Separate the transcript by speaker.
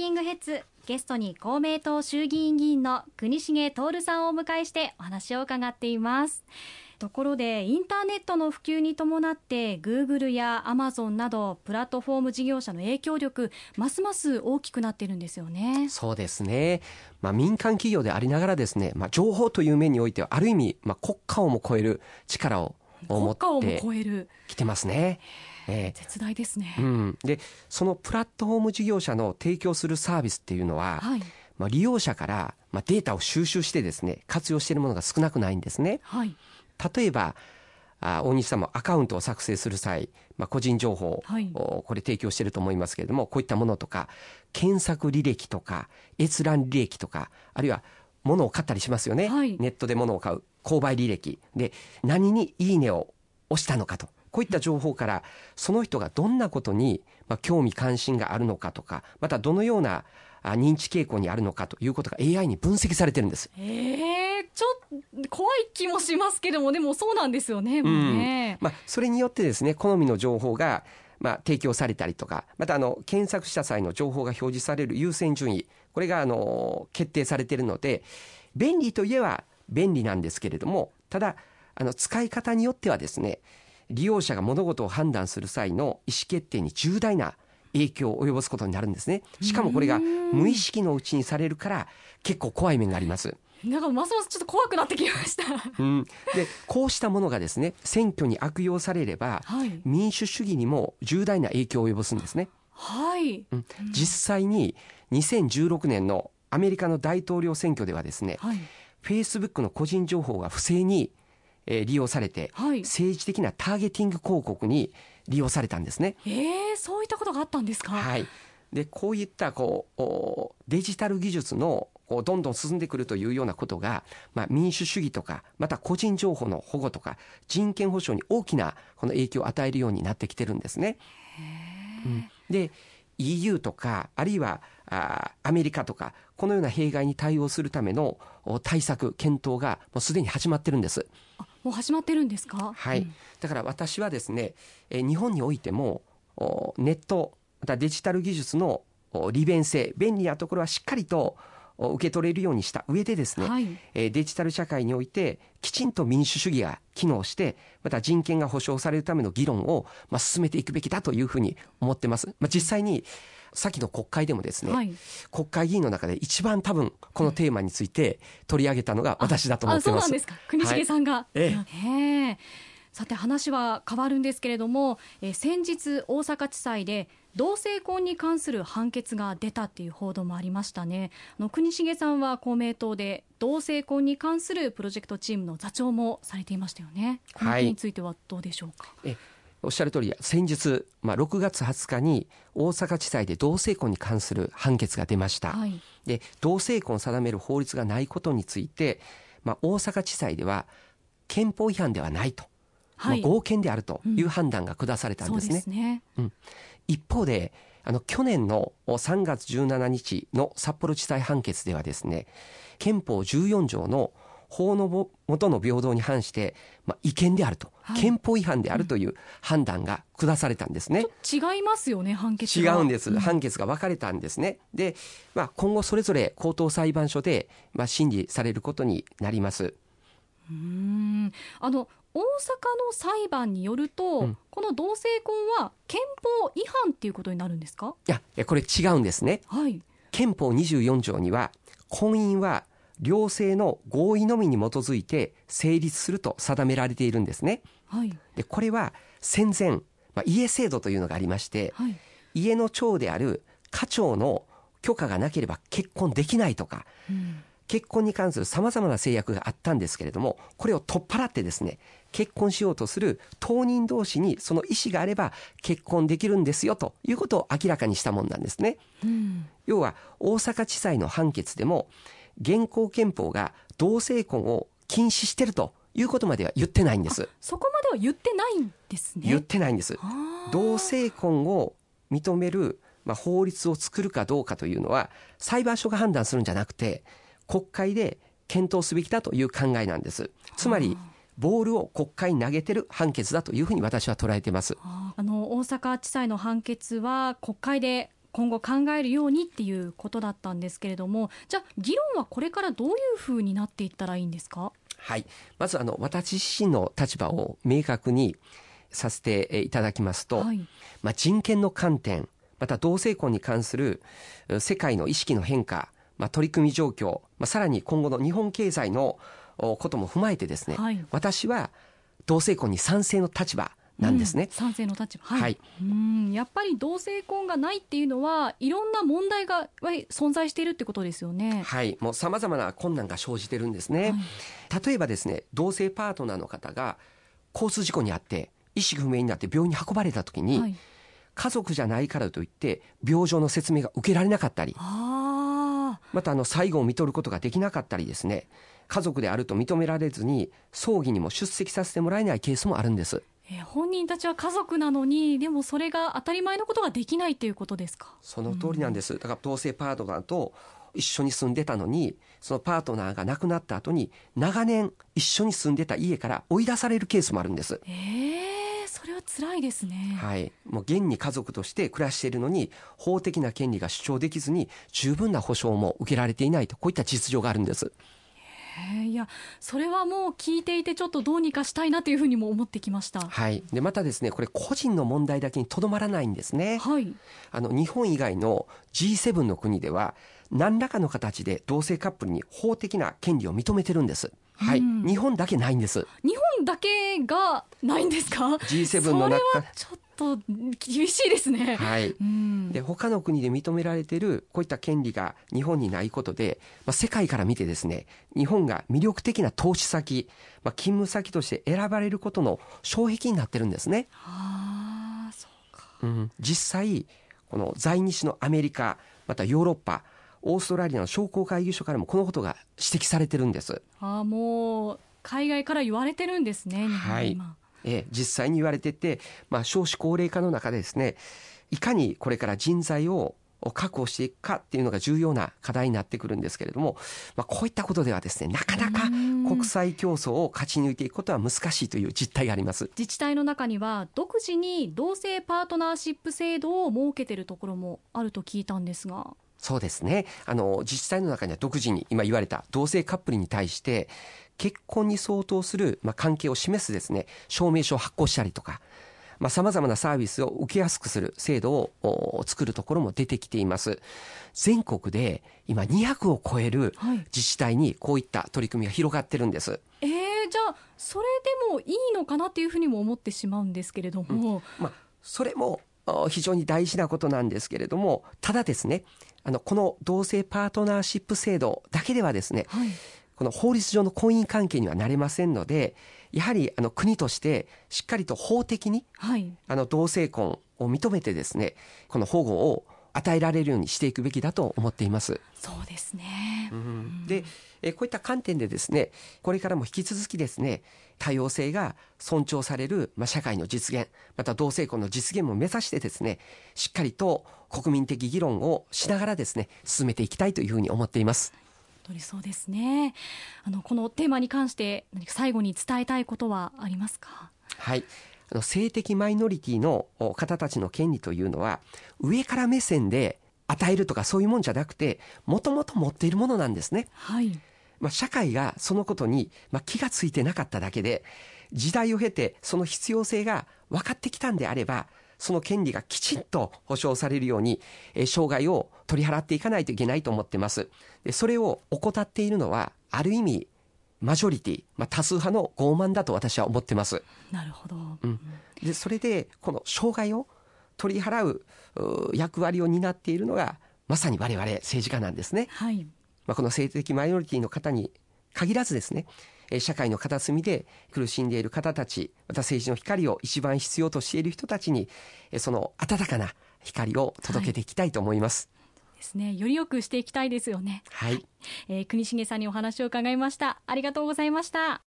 Speaker 1: キングヘッズゲストに公明党衆議院議員の国重徹さんをお迎えしてお話を伺っています。ところでインターネットの普及に伴ってグーグルやアマゾンなどプラットフォーム事業者の影響力ますます大きくなってるんですよね。
Speaker 2: そうですね、まあ、民間企業でありながらですね、まあ、情報という面においてはある意味、まあ、国家をも超える力を持ってきてますね。
Speaker 1: えー、絶大ですね、
Speaker 2: うん、でそのプラットフォーム事業者の提供するサービスっていうのは、はい、まあ、利用者から、まあ、データを収集してですね活用しているものが少なくないんですね。はい。例えばあ大西さんもアカウントを作成する際、まあ、個人情報を、これ提供していると思いますけれどもこういったものとか検索履歴とか閲覧履歴とかあるいは物を買ったりしますよね、はい、ネットで物を買う購買履歴。で何に「いいね」を押したのかとこういった情報からその人がどんなことに、まあ、興味関心があるのかとかまたどのような認知傾向にあるのかということが AI に分析されてるんです。
Speaker 1: えー、ちょっと怖い気もしますけどもでもそうなんですよね。もうね
Speaker 2: まあ、それによってですね好みの情報がまあ、提供されたりとかまたあの検索した際の情報が表示される優先順位これがあの決定されているので便利といえば便利なんですけれどもただあの使い方によってはですね利用者が物事を判断する際の意思決定に重大な影響を及ぼすことになるんですね。しかもこれが無意識のうちにされるから結構怖い面があります。
Speaker 1: なんかますますちょっと怖くなってきました、
Speaker 2: うん、でこうしたものがですね選挙に悪用されれば、はい、民主主義にも重大な影響を及ぼすんですね。
Speaker 1: はい、
Speaker 2: うん、実際に2016年のアメリカの大統領選挙ではですね、はい、フェイスブックの個人情報が不正に利用されて、はい、政治的なターゲティング広告に利用されたんですね。
Speaker 1: えー、そういったことがあったんですか？
Speaker 2: はい。でこういったこうデジタル技術のこうどんどん進んでくるというようなことが、まあ、民主主義とかまた個人情報の保護とか人権保障に大きなこの影響を与えるようになってきてるんですね。うん、で EU とかあるいはあアメリカとかこのような弊害に対応するための対策検討がもうすでに始まってるんです。
Speaker 1: もう始まってるんですか？
Speaker 2: はい。うん、だから私はですね、え日本においてもネットまたデジタル技術の利便性便利なところはしっかりと受け取れるようにした上でですね、はい、デジタル社会においてきちんと民主主義が機能してまた人権が保障されるための議論を、まあ、進めていくべきだというふうに思ってます。まあ、実際に先の国会でもですね、はい、国会議員の中で一番多分このテーマについて取り上げたのが私だと思ってます。そうなんですか。
Speaker 1: 国重さんが、はい、ええ。さて話は変わるんですけれども、え先日大阪地裁で同性婚に関する判決が出たっていう報道もありましたね。の国重さんは公明党で同性婚に関するプロジェクトチームの座長もされていましたよね。この点についてはどうでしょうか、
Speaker 2: はいおっしゃる通り先日、まあ、6月20日に大阪地裁で同性婚に関する判決が出ました、はい、で同性婚を定める法律がないことについて、まあ、大阪地裁では憲法違反ではないと、はい、まあ、合憲であるという判断が下されたんですね。うん、ね。うん、一方であの去年の3月17日の札幌地裁判決ではですね憲法14条の法の元の平等に反して、まあ、違憲であると、はい、憲法違反であるという判断が下されたんですね。
Speaker 1: 違いますよね判決
Speaker 2: 違うんです、判決が分かれたんですね。で、まあ、今後それぞれ高等裁判所で、まあ、審理されることになります。
Speaker 1: うん。あの大阪の裁判によると、うん、この同性婚は憲法違反っていうことになるんですか？
Speaker 2: いやこれ違うんですね、はい、憲法24条には婚姻は両性の合意のみに基づいて成立すると定められているんですね。はい、でこれは戦前、まあ、家制度というのがありまして、はい、家の長である家長の許可がなければ結婚できないとか、うん、結婚に関するさまざまな制約があったんですけれどもこれを取っ払ってですね結婚しようとする当人同士にその意思があれば結婚できるんですよということを明らかにしたもんなんですね。うん、要は大阪地裁の判決でも現行憲法が同性婚を禁止してるということまでは言ってないんです。
Speaker 1: そこまでは言ってないんですね。
Speaker 2: 言ってないんです。同性婚を認める、まあ、法律を作るかどうかというのは裁判所が判断するんじゃなくて国会で検討すべきだという考えなんです。つまりボールを国会に投げてる判決だというふうに私は捉えています。
Speaker 1: あの大阪地裁の判決は国会で今後考えるようにっていうことだったんですけれどもじゃあ議論はこれからどういうふうになっていったらいいんですか？
Speaker 2: はい。まずあの私自身の立場を明確にさせていただきますと、はい、まあ、人権の観点また同性婚に関する世界の意識の変化、まあ、取り組み状況、まあ、さらに今後の日本経済のことも踏まえてですね、はい、私は同性婚に賛成の立場なんですね、うん、
Speaker 1: 賛成の立場、はい、はい、うん。やっぱり同性婚がないっていうのはいろんな問題が存在しているってことですよね。
Speaker 2: はい。もうさまざまな困難が生じてるんですね、はい、例えばですね同性パートナーの方が交通事故にあって意識不明になって病院に運ばれた時に、はい、家族じゃないからといって病状の説明が受けられなかったりまたあの最後を見とることができなかったりですね。家族であると認められずに葬儀にも出席させてもらえないケースもあるんです。
Speaker 1: え本人たちは家族なのにでもそれが当たり前のことができないっていうことですか？
Speaker 2: その通りなんです、だから同性パートナーと一緒に住んでたのにそのパートナーが亡くなった後に長年一緒に住んでた家から追い出されるケースもあるんです。
Speaker 1: ええー、それは辛いですね。
Speaker 2: はい。もう現に家族として暮らしているのに法的な権利が主張できずに十分な保障も受けられていないとこういった実情があるんです
Speaker 1: いやそれはもう聞いていてちょっとどうにかしたいなというふうにも思ってきました。
Speaker 2: はい。でまたですねこれ個人の問題だけにとどまらないんですね。
Speaker 1: はい。
Speaker 2: あの日本以外の G7 の国では何らかの形で同性カップルに法的な権利を認めてるんです。はい、日本だけないんです。
Speaker 1: 日本だけがないんですか
Speaker 2: ？G7 の中。
Speaker 1: と厳しいですね。
Speaker 2: はい。で他の国で認められているこういった権利が日本にないことで、まあ、世界から見てですね、日本が魅力的な投資先、まあ、勤務先として選ばれることの障壁になってるんですね。
Speaker 1: ああ、そうか。
Speaker 2: うん、実際この在日のアメリカまたヨーロッパオーストラリアの商工会議所からもこのことが指摘されてるんです。
Speaker 1: ああもう海外から言われてるんですね。
Speaker 2: はい。え実際に言われてて、まあ、少子高齢化の中でですねいかにこれから人材を確保していくかっていうのが重要な課題になってくるんですけれども、まあ、こういったことではですねなかなか国際競争を勝ち抜いていくことは難しいという実態があります。
Speaker 1: 自治体の中には独自に同性パートナーシップ制度を設けているところもあると聞いたんですが。
Speaker 2: そうですね。あの、自治体の中には独自に今言われた同性カップルに対して、結婚に相当する、まあ、関係を示すですね、証明書を発行したりとか、まあ、様々なサービスを受けやすくする制度を作るところも出てきています。全国で今200を超える自治体にこういった取り組みが広がってるんです。はい、
Speaker 1: えー、じゃあ、それでもいいのかなっていうふうにも思ってしまうんですけれども。うん、
Speaker 2: まあ、それも非常に大事なことなんですけれども、ただですね、あの、この同性パートナーシップ制度だけではですね、はい、この法律上の婚姻関係にはなれませんので、やはりあの国としてしっかりと法的に、はい、あの同性婚を認めてですね、この保護を与えられるようにしていくべきだと思っています。
Speaker 1: そうですね。
Speaker 2: うん、で、えこういった観点でですね、これからも引き続きですね、多様性が尊重される、まあ、社会の実現、また同性婚の実現も目指してですね、しっかりと国民的議論をしながらですね、進めていきたいというふうに思っています。
Speaker 1: 当にそうですね。あのこのテーマに関して何か最後に伝えたいことはありますか？
Speaker 2: はい。あの性的マイノリティの方たちの権利というのは上から目線で与えるとかそういうもんじゃなくてもともと持っているものなんですね。
Speaker 1: はい。
Speaker 2: まあ、社会がそのことに、まあ、気がついてなかっただけで時代を経てその必要性が分かってきたんであればその権利がきちんと保障されるように、えー、障害を取り払っていかないといけないと思ってます。でそれを怠っているのは、ある意味、マジョリティ、まあ、多数派の傲慢だと私は思ってます。
Speaker 1: なるほど。
Speaker 2: うん。で、それで、この障害を取り払う役割を担っているのが、まさに我々政治家なんですね。
Speaker 1: はい。
Speaker 2: まあ、この性的マイノリティの方に限らずですね、社会の片隅で苦しんでいる方たち、また政治の光を一番必要としている人たちに、その温かな光を届けていきたいと思います。はい
Speaker 1: ですね。より良くしていきたいですよね。
Speaker 2: はい。
Speaker 1: えー、国重さんにお話を伺いました。ありがとうございました。